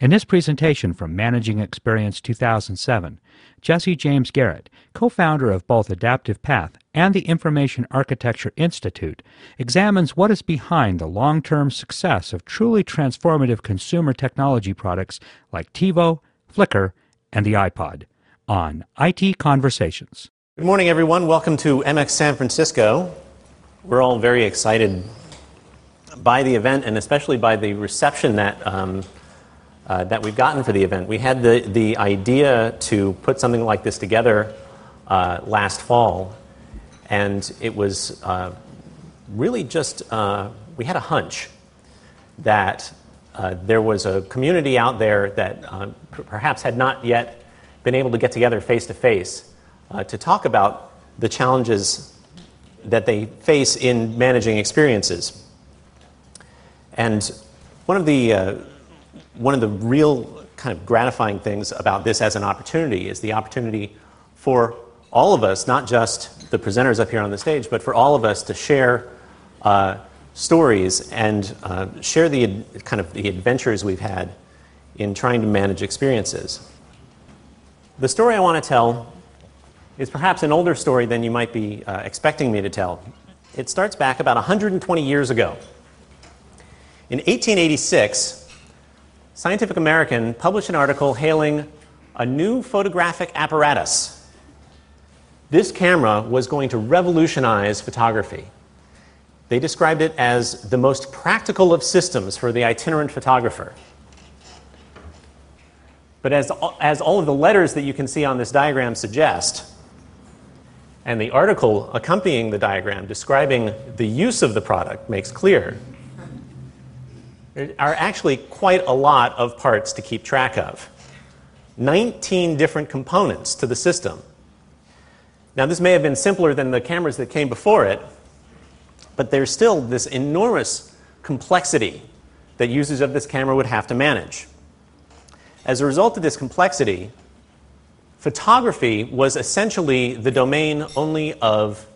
In this presentation from Managing Experience 2007, Jesse James Garrett, co founder of both Adaptive Path and the Information Architecture Institute, examines what is behind the long term success of truly transformative consumer technology products like TiVo, Flickr, and the iPod on IT Conversations. Good morning, everyone. Welcome to MX San Francisco. We're all very excited by the event and especially by the reception that. Um, uh, that we've gotten for the event. We had the, the idea to put something like this together uh, last fall, and it was uh, really just, uh, we had a hunch that uh, there was a community out there that uh, p- perhaps had not yet been able to get together face to face to talk about the challenges that they face in managing experiences. And one of the one of the real kind of gratifying things about this as an opportunity is the opportunity for all of us, not just the presenters up here on the stage, but for all of us to share uh, stories and uh, share the kind of the adventures we've had in trying to manage experiences. The story I want to tell is perhaps an older story than you might be uh, expecting me to tell. It starts back about 120 years ago. In 1886, Scientific American published an article hailing a new photographic apparatus. This camera was going to revolutionize photography. They described it as the most practical of systems for the itinerant photographer. But as, as all of the letters that you can see on this diagram suggest, and the article accompanying the diagram describing the use of the product makes clear, there are actually quite a lot of parts to keep track of. 19 different components to the system. Now, this may have been simpler than the cameras that came before it, but there's still this enormous complexity that users of this camera would have to manage. As a result of this complexity, photography was essentially the domain only of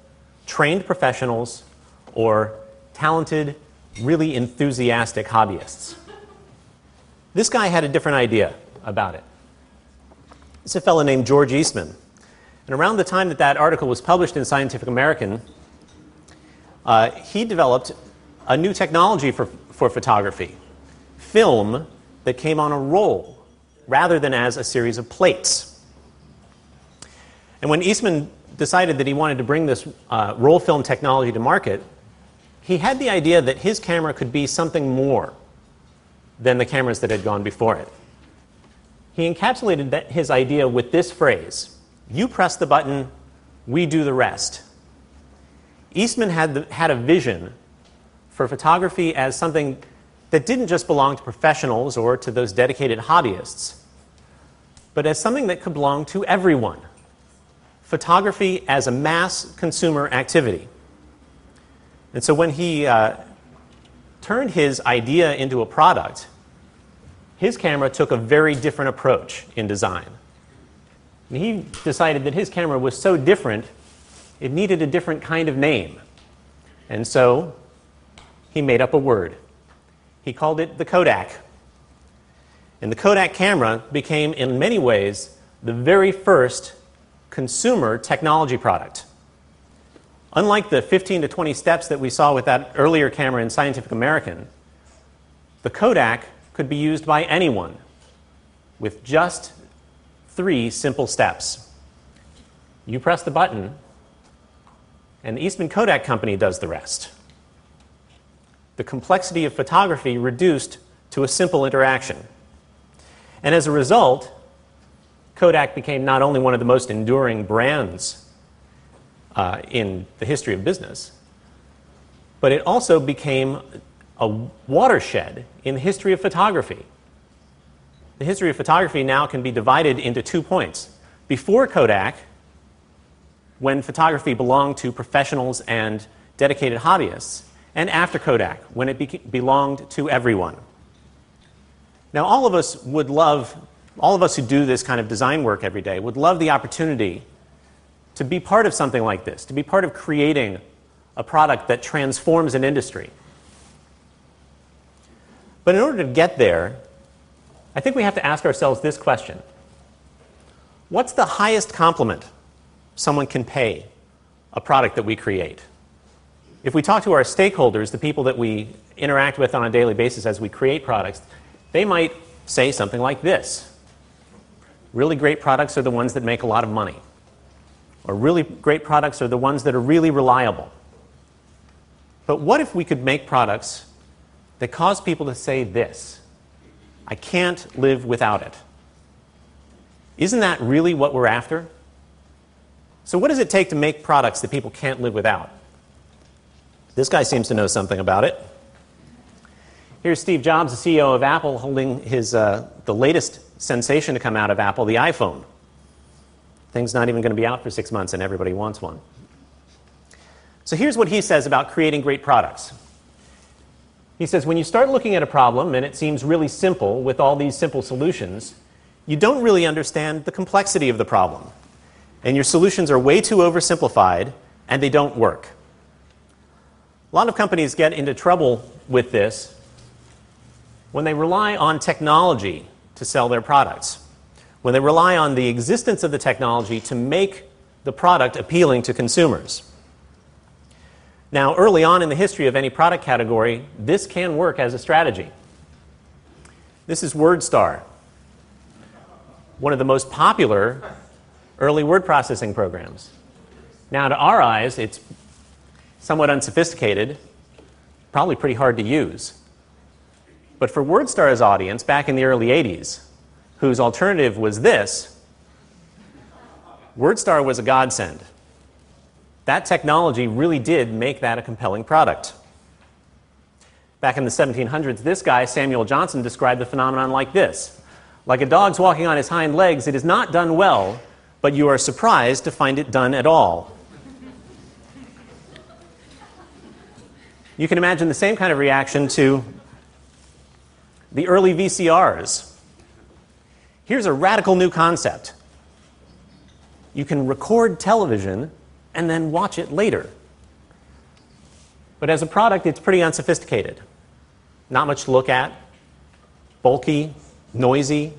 trained professionals or talented really enthusiastic hobbyists. This guy had a different idea about it. It's a fellow named George Eastman. And around the time that that article was published in Scientific American, uh, he developed a new technology for, for photography film that came on a roll rather than as a series of plates. And when Eastman decided that he wanted to bring this uh, roll film technology to market, he had the idea that his camera could be something more than the cameras that had gone before it. He encapsulated that, his idea with this phrase You press the button, we do the rest. Eastman had, the, had a vision for photography as something that didn't just belong to professionals or to those dedicated hobbyists, but as something that could belong to everyone. Photography as a mass consumer activity. And so when he uh, turned his idea into a product, his camera took a very different approach in design. And he decided that his camera was so different, it needed a different kind of name. And so he made up a word. He called it the Kodak. And the Kodak camera became, in many ways, the very first consumer technology product. Unlike the 15 to 20 steps that we saw with that earlier camera in Scientific American, the Kodak could be used by anyone with just three simple steps. You press the button, and the Eastman Kodak Company does the rest. The complexity of photography reduced to a simple interaction. And as a result, Kodak became not only one of the most enduring brands uh, in the history of business, but it also became a watershed in the history of photography. The history of photography now can be divided into two points. Before Kodak, when photography belonged to professionals and dedicated hobbyists, and after Kodak, when it be- belonged to everyone. Now, all of us would love, all of us who do this kind of design work every day, would love the opportunity to be part of something like this, to be part of creating a product that transforms an industry. But in order to get there, I think we have to ask ourselves this question What's the highest compliment someone can pay a product that we create? If we talk to our stakeholders, the people that we interact with on a daily basis as we create products, they might say something like this Really great products are the ones that make a lot of money. Or really great products are the ones that are really reliable. But what if we could make products that cause people to say this I can't live without it? Isn't that really what we're after? So, what does it take to make products that people can't live without? This guy seems to know something about it. Here's Steve Jobs, the CEO of Apple, holding his, uh, the latest sensation to come out of Apple, the iPhone. Thing's not even going to be out for six months, and everybody wants one. So here's what he says about creating great products. He says, when you start looking at a problem and it seems really simple with all these simple solutions, you don't really understand the complexity of the problem. And your solutions are way too oversimplified and they don't work. A lot of companies get into trouble with this when they rely on technology to sell their products, when they rely on the existence of the technology to make the product appealing to consumers. Now, early on in the history of any product category, this can work as a strategy. This is WordStar, one of the most popular early word processing programs. Now, to our eyes, it's somewhat unsophisticated, probably pretty hard to use. But for WordStar's audience back in the early 80s, whose alternative was this, WordStar was a godsend that technology really did make that a compelling product. Back in the 1700s, this guy, Samuel Johnson, described the phenomenon like this Like a dog's walking on his hind legs, it is not done well, but you are surprised to find it done at all. You can imagine the same kind of reaction to the early VCRs. Here's a radical new concept you can record television and then watch it later. But as a product, it's pretty unsophisticated. Not much to look at, bulky, noisy,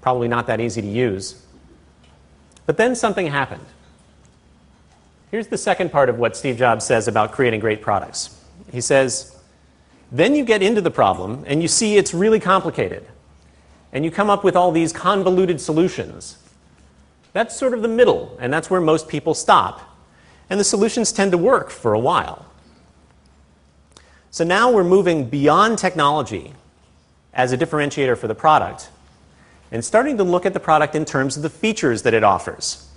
probably not that easy to use. But then something happened. Here's the second part of what Steve Jobs says about creating great products. He says, then you get into the problem and you see it's really complicated. And you come up with all these convoluted solutions. That's sort of the middle, and that's where most people stop. And the solutions tend to work for a while. So now we're moving beyond technology as a differentiator for the product and starting to look at the product in terms of the features that it offers.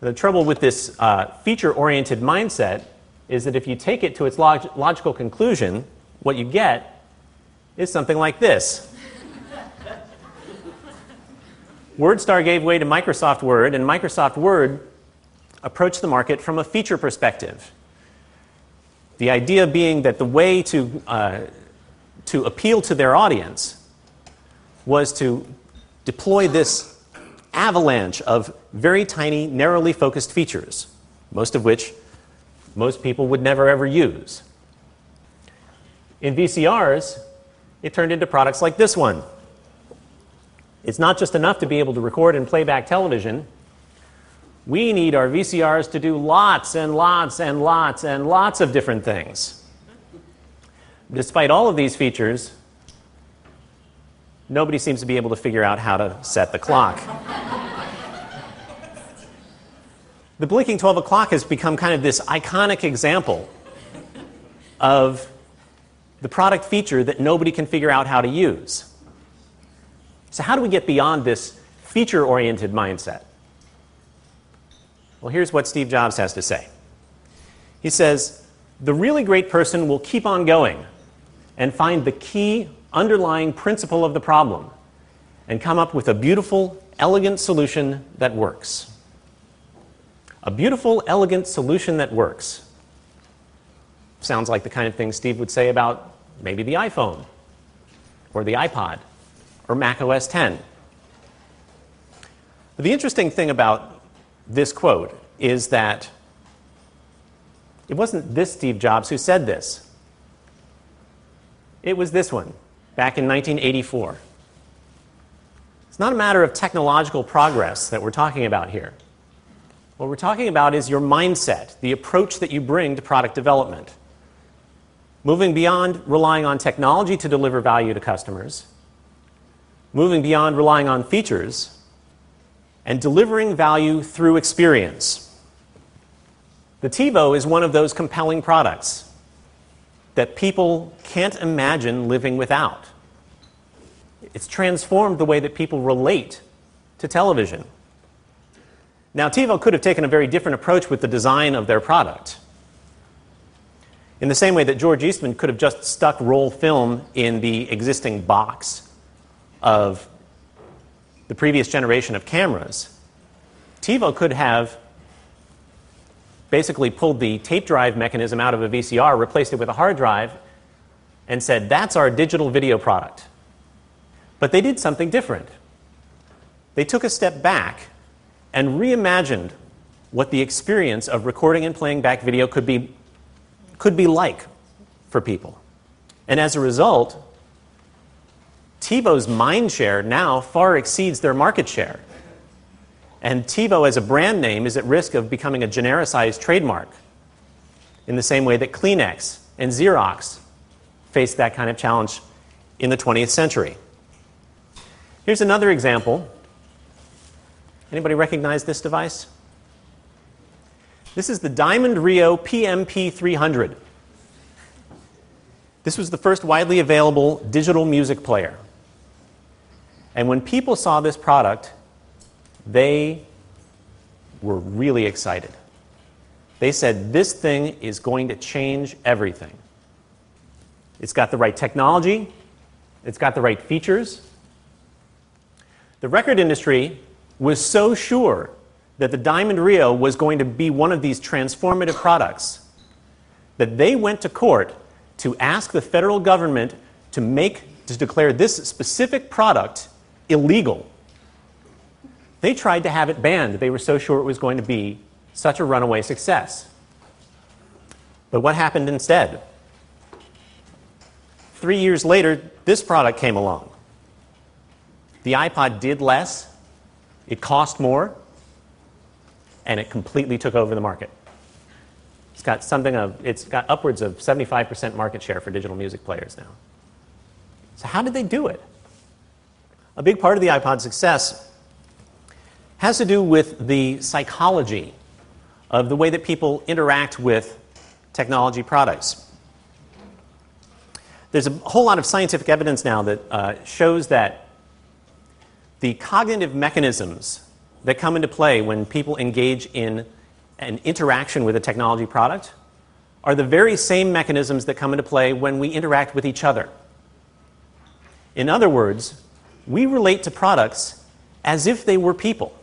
The trouble with this uh, feature oriented mindset is that if you take it to its log- logical conclusion, what you get is something like this. WordStar gave way to Microsoft Word, and Microsoft Word approached the market from a feature perspective. The idea being that the way to, uh, to appeal to their audience was to deploy this avalanche of very tiny, narrowly focused features, most of which most people would never ever use. In VCRs, it turned into products like this one. It's not just enough to be able to record and playback television. We need our VCRs to do lots and lots and lots and lots of different things. Despite all of these features, nobody seems to be able to figure out how to set the clock. the blinking 12 o'clock has become kind of this iconic example of the product feature that nobody can figure out how to use. So, how do we get beyond this feature oriented mindset? Well, here's what Steve Jobs has to say. He says, The really great person will keep on going and find the key underlying principle of the problem and come up with a beautiful, elegant solution that works. A beautiful, elegant solution that works. Sounds like the kind of thing Steve would say about maybe the iPhone or the iPod or Mac OS 10. The interesting thing about this quote is that it wasn't this Steve Jobs who said this. It was this one. back in 1984. It's not a matter of technological progress that we're talking about here. What we're talking about is your mindset, the approach that you bring to product development. Moving beyond relying on technology to deliver value to customers, moving beyond relying on features, and delivering value through experience. The TiVo is one of those compelling products that people can't imagine living without. It's transformed the way that people relate to television. Now, TiVo could have taken a very different approach with the design of their product. In the same way that George Eastman could have just stuck roll film in the existing box of the previous generation of cameras, TiVo could have basically pulled the tape drive mechanism out of a VCR, replaced it with a hard drive, and said, That's our digital video product. But they did something different. They took a step back and reimagined what the experience of recording and playing back video could be, could be like for people. And as a result, TiVo's mind share now far exceeds their market share. And TiVo as a brand name is at risk of becoming a genericized trademark in the same way that Kleenex and Xerox faced that kind of challenge in the 20th century. Here's another example Anybody recognize this device? This is the Diamond Rio PMP 300. This was the first widely available digital music player. And when people saw this product, they were really excited. They said, This thing is going to change everything. It's got the right technology, it's got the right features. The record industry was so sure that the Diamond Rio was going to be one of these transformative products that they went to court to ask the federal government to make to declare this specific product illegal. They tried to have it banned. They were so sure it was going to be such a runaway success. But what happened instead? Three years later, this product came along. The iPod did less, it cost more, and it completely took over the market. It's got something of, it's got upwards of 75% market share for digital music players now. So, how did they do it? A big part of the iPod's success has to do with the psychology of the way that people interact with technology products. There's a whole lot of scientific evidence now that uh, shows that the cognitive mechanisms that come into play when people engage in an interaction with a technology product are the very same mechanisms that come into play when we interact with each other. In other words, we relate to products as if they were people.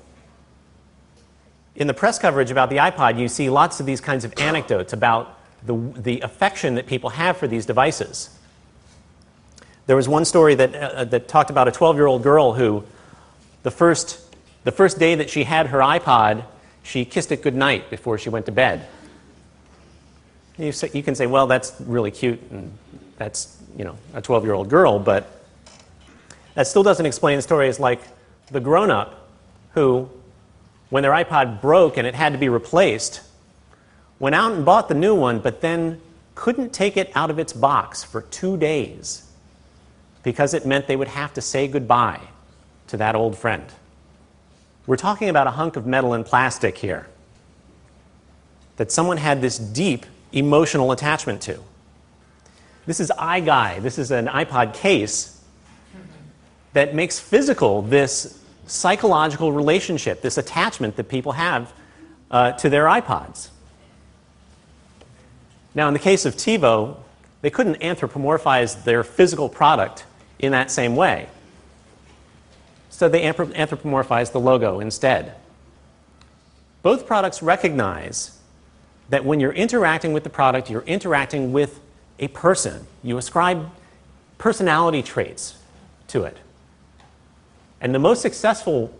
In the press coverage about the iPod, you see lots of these kinds of anecdotes about the, the affection that people have for these devices. There was one story that, uh, that talked about a 12 year old girl who the first, the first day that she had her iPod, she kissed it goodnight before she went to bed. You, say, you can say, well, that's really cute, and that's you know a 12 year old girl, but that still doesn't explain stories like the grown up who, when their iPod broke and it had to be replaced, went out and bought the new one, but then couldn't take it out of its box for two days because it meant they would have to say goodbye to that old friend. We're talking about a hunk of metal and plastic here that someone had this deep emotional attachment to. This is iGuy. This is an iPod case that makes physical this psychological relationship, this attachment that people have uh, to their iPods. Now, in the case of TiVo, they couldn't anthropomorphize their physical product in that same way. So they anthropomorphize the logo instead. Both products recognize that when you're interacting with the product, you're interacting with a person. You ascribe personality traits to it. And the most successful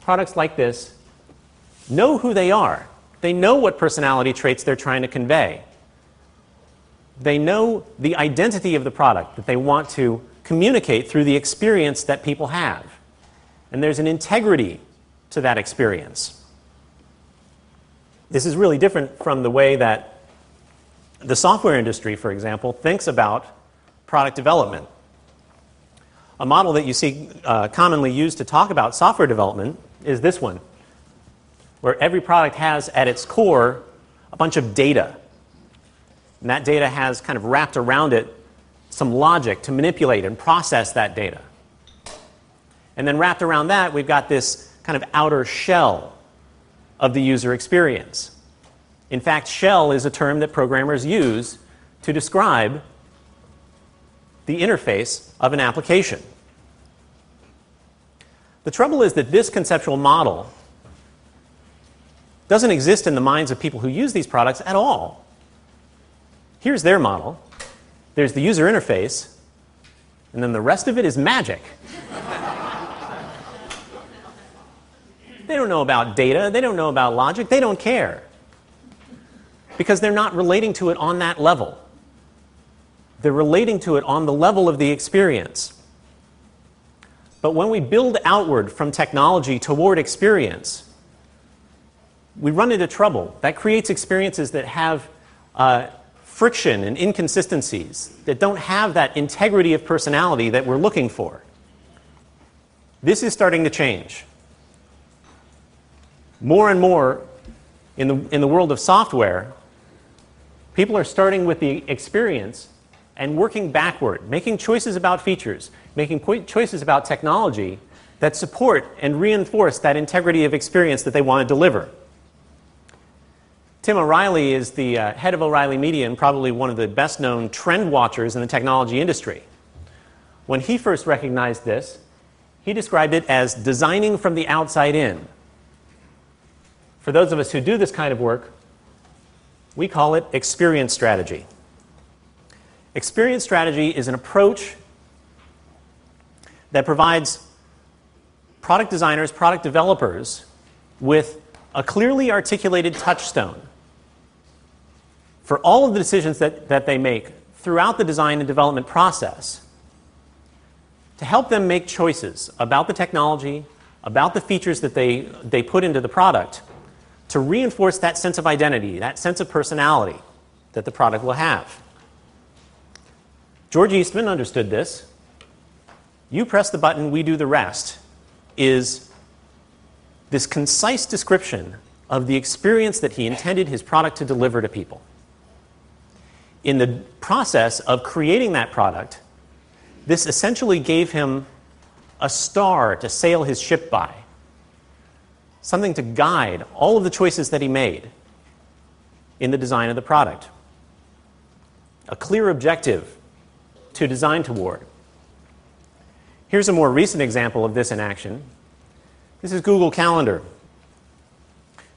products like this know who they are. They know what personality traits they're trying to convey. they know the identity of the product that they want to communicate through the experience that people have. And there's an integrity to that experience. This is really different from the way that the software industry, for example, thinks about product development. A model that you see uh, commonly used to talk about software development is this one, where every product has at its core a bunch of data. And that data has kind of wrapped around it some logic to manipulate and process that data. And then wrapped around that, we've got this kind of outer shell of the user experience. In fact, shell is a term that programmers use to describe the interface of an application. The trouble is that this conceptual model doesn't exist in the minds of people who use these products at all. Here's their model there's the user interface, and then the rest of it is magic. they don't know about data, they don't know about logic, they don't care. Because they're not relating to it on that level. They're relating to it on the level of the experience. But when we build outward from technology toward experience, we run into trouble. That creates experiences that have uh, friction and inconsistencies, that don't have that integrity of personality that we're looking for. This is starting to change. More and more in the, in the world of software, people are starting with the experience and working backward, making choices about features, making choices about technology that support and reinforce that integrity of experience that they want to deliver. Tim O'Reilly is the uh, head of O'Reilly Media and probably one of the best known trend watchers in the technology industry. When he first recognized this, he described it as designing from the outside in. For those of us who do this kind of work, we call it experience strategy. Experience strategy is an approach that provides product designers, product developers with a clearly articulated touchstone for all of the decisions that, that they make throughout the design and development process to help them make choices about the technology, about the features that they, they put into the product to reinforce that sense of identity, that sense of personality that the product will have. George Eastman understood this. You press the button, we do the rest, is this concise description of the experience that he intended his product to deliver to people. In the process of creating that product, this essentially gave him a star to sail his ship by, something to guide all of the choices that he made in the design of the product, a clear objective to design toward. Here's a more recent example of this in action. This is Google Calendar.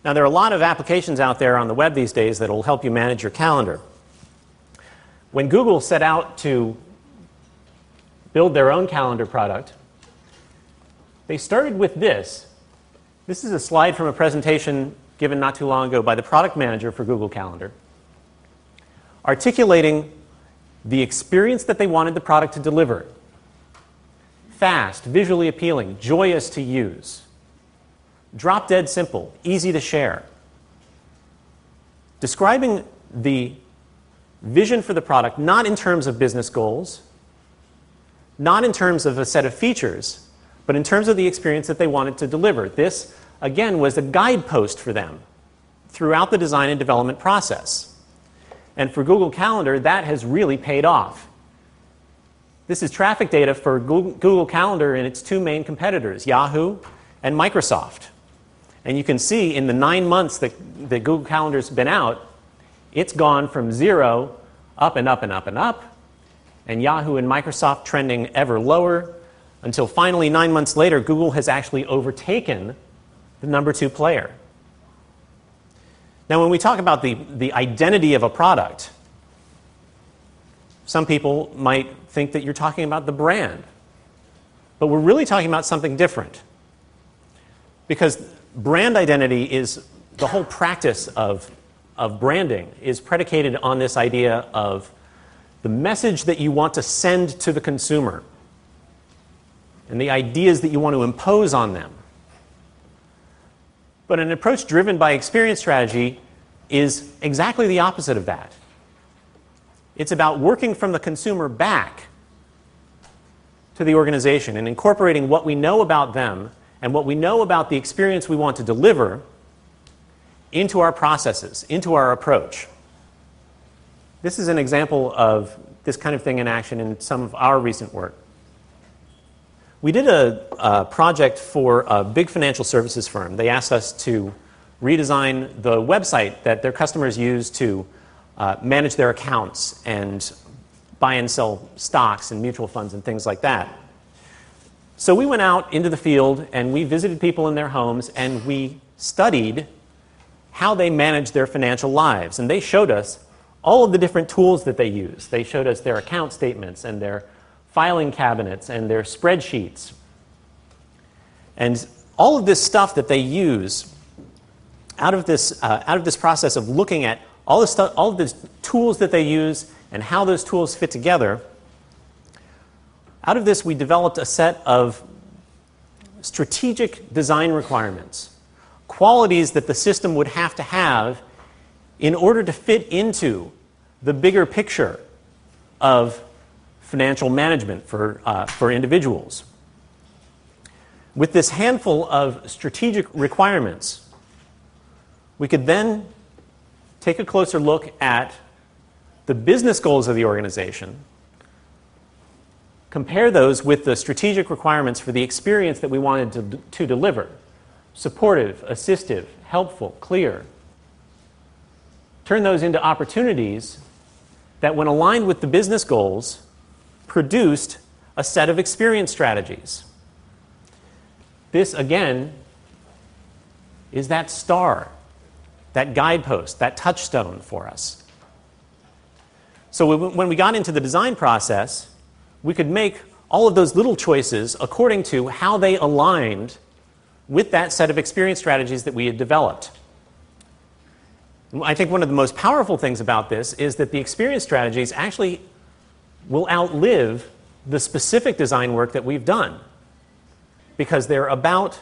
Now, there are a lot of applications out there on the web these days that will help you manage your calendar. When Google set out to build their own calendar product, they started with this. This is a slide from a presentation given not too long ago by the product manager for Google Calendar, articulating the experience that they wanted the product to deliver fast, visually appealing, joyous to use, drop dead simple, easy to share. Describing the vision for the product not in terms of business goals, not in terms of a set of features, but in terms of the experience that they wanted to deliver. This, again, was a guidepost for them throughout the design and development process. And for Google Calendar, that has really paid off. This is traffic data for Google Calendar and its two main competitors, Yahoo and Microsoft. And you can see in the nine months that, that Google Calendar's been out, it's gone from zero up and up and up and up, and Yahoo and Microsoft trending ever lower, until finally, nine months later, Google has actually overtaken the number two player. Now, when we talk about the, the identity of a product, some people might think that you're talking about the brand. But we're really talking about something different. Because brand identity is the whole practice of, of branding is predicated on this idea of the message that you want to send to the consumer, and the ideas that you want to impose on them. But an approach driven by experience strategy is exactly the opposite of that. It's about working from the consumer back to the organization and incorporating what we know about them and what we know about the experience we want to deliver into our processes, into our approach. This is an example of this kind of thing in action in some of our recent work. We did a, a, project for a big financial services firm. They asked us to redesign the website that their customers use to uh, manage their accounts and buy and sell stocks and mutual funds and things like that. So we went out into the field and we visited people in their homes and we studied how they manage their financial lives. And they showed us all of the different tools that they use. They showed us their account statements and their filing cabinets and their spreadsheets. And all of this stuff that they use out of this, uh, out of this process of looking at all, the all of the tools that they use and how those tools fit together, out of this we developed a set of strategic design requirements, qualities that the system would have to have in order to fit into the bigger picture of financial management for, uh, for individuals. With this handful of strategic requirements, we could then take a closer look at the business goals of the organization, compare those with the strategic requirements for the experience that we wanted to, to deliver supportive, assistive, helpful, clear. Turn those into opportunities that, when aligned with the business goals, produced a set of experience strategies. This, again, is that star, that guidepost, that touchstone for us. So when we got into the design process, we could make all of those little choices according to how they aligned with that set of experience strategies that we had developed. I think one of the most powerful things about this is that the experience strategies actually will outlive the specific design work that we've done because they're about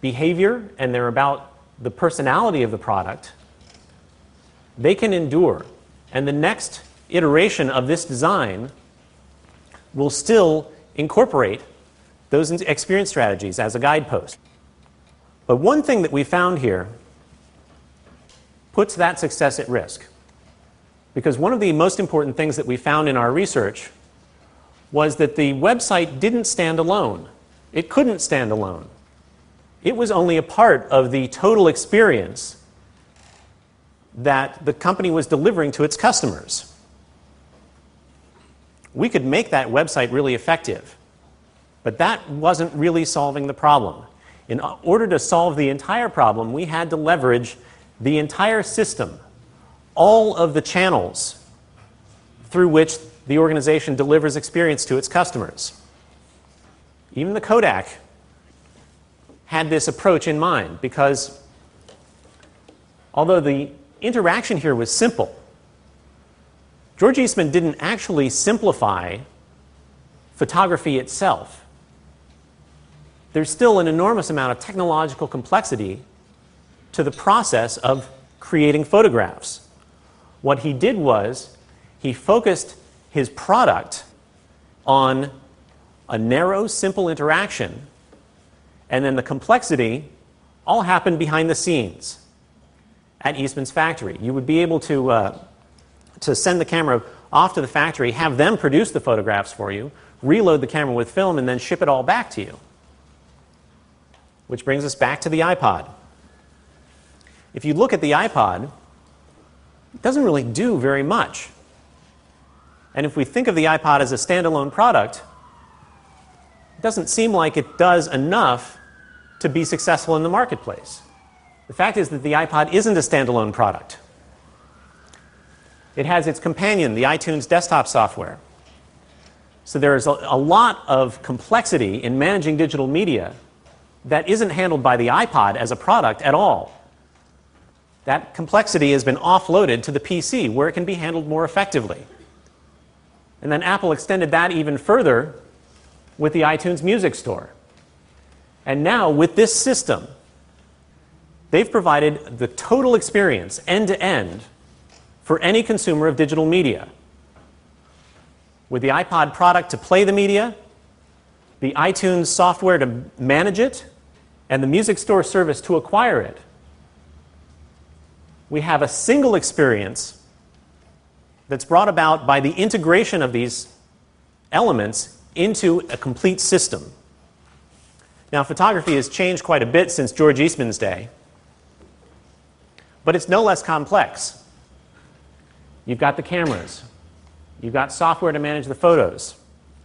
behavior and they're about the personality of the product. They can endure. And the next iteration of this design will still incorporate those experience strategies as a guidepost. But one thing that we found here puts that success at risk. Because one of the most important things that we found in our research was that the website didn't stand alone. It couldn't stand alone. It was only a part of the total experience that the company was delivering to its customers. We could make that website really effective, but that wasn't really solving the problem. In order to solve the entire problem, we had to leverage the entire system all of the channels through which the organization delivers experience to its customers. Even the Kodak had this approach in mind because although the interaction here was simple, George Eastman didn't actually simplify photography itself. There's still an enormous amount of technological complexity to the process of creating photographs. What he did was he focused his product on a narrow, simple interaction, and then the complexity all happened behind the scenes at Eastman's factory. You would be able to, uh, to send the camera off to the factory, have them produce the photographs for you, reload the camera with film, and then ship it all back to you. Which brings us back to the iPod. If you look at the iPod, it doesn't really do very much. And if we think of the iPod as a standalone product, it doesn't seem like it does enough to be successful in the marketplace. The fact is that the iPod isn't a standalone product. It has its companion, the iTunes desktop software. So there is a, a, lot of complexity in managing digital media that isn't handled by the iPod as a product at all that complexity has been offloaded to the PC where it can be handled more effectively. And then Apple extended that even further with the iTunes Music Store. And now, with this system, they've provided the total experience, end to end, for any consumer of digital media. With the iPod product to play the media, the iTunes software to manage it, and the Music Store service to acquire it, we have a single experience that's brought about by the integration of these elements into a complete system. Now, photography has changed quite a bit since George Eastman's day, but it's no less complex. You've got the cameras, you've got software to manage the photos,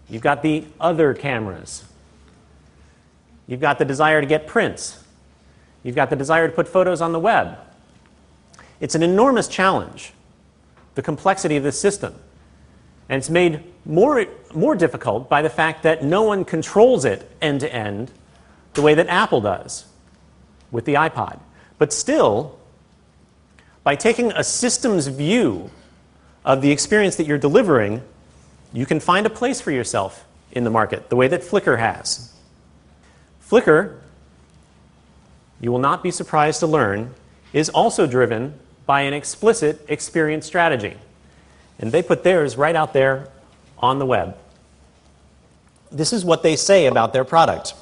you've got the other cameras, you've got the desire to get prints, you've got the desire to put photos on the web. It's an enormous challenge, the complexity of this system. And it's made more, more difficult by the fact that no one controls it end to end the way that Apple does with the iPod. But still, by taking a systems view of the experience that you're delivering, you can find a place for yourself in the market, the way that Flickr has. Flickr, you will not be surprised to learn, is also driven by an explicit experience strategy. And they put theirs right out there on the web. This is what they say about their product.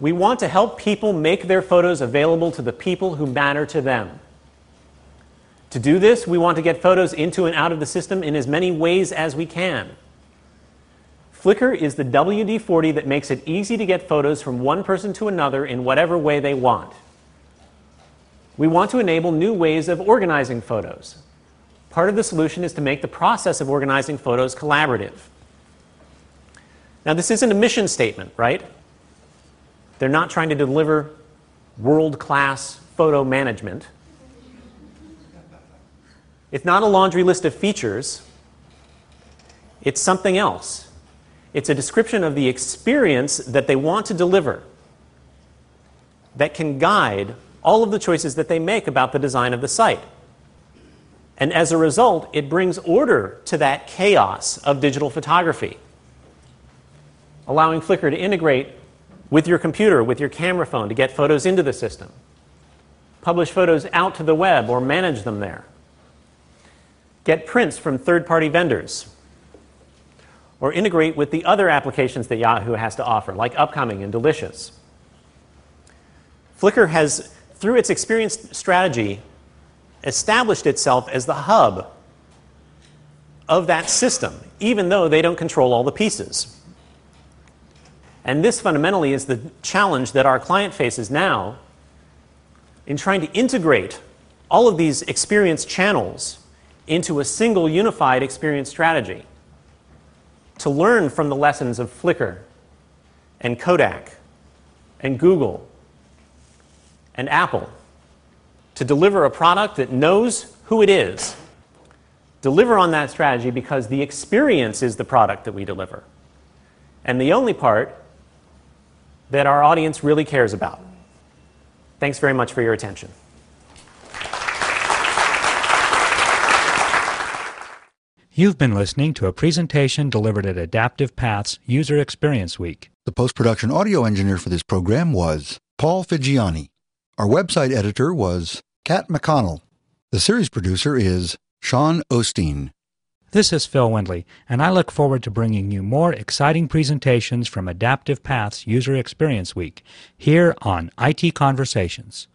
We want to help people make their photos available to the people who matter to them. To do this, we want to get photos into and out of the system in as many ways as we can. Flickr is the WD 40 that makes it easy to get photos from one person to another in whatever way they want. We want to enable new ways of organizing photos. Part of the solution is to make the process of organizing photos collaborative. Now, this isn't a mission statement, right? They're not trying to deliver world class photo management. It's not a laundry list of features, it's something else. It's a description of the experience that they want to deliver that can guide all of the choices that they make about the design of the site. And as a result, it brings order to that chaos of digital photography, allowing Flickr to integrate with your computer, with your camera phone to get photos into the system, publish photos out to the web or manage them there, get prints from third party vendors, or integrate with the other applications that Yahoo has to offer, like Upcoming and Delicious. Flickr has, through its experience strategy, established itself as the hub of that system, even though they don't control all the pieces. And this fundamentally is the challenge that our client faces now in trying to integrate all of these experience channels into a single unified experience strategy to learn from the lessons of Flickr and Kodak and Google and Apple to deliver a product that knows who it is. Deliver on that strategy because the experience is the product that we deliver. And the only part that our audience really cares about. Thanks very much for your attention. You've been listening to a presentation delivered at Adaptive Paths User Experience Week. The post production audio engineer for this program was Paul Figiani. Our website editor was Kat McConnell. The series producer is Sean Osteen. This is Phil Windley, and I look forward to bringing you more exciting presentations from Adaptive Paths User Experience Week here on IT Conversations.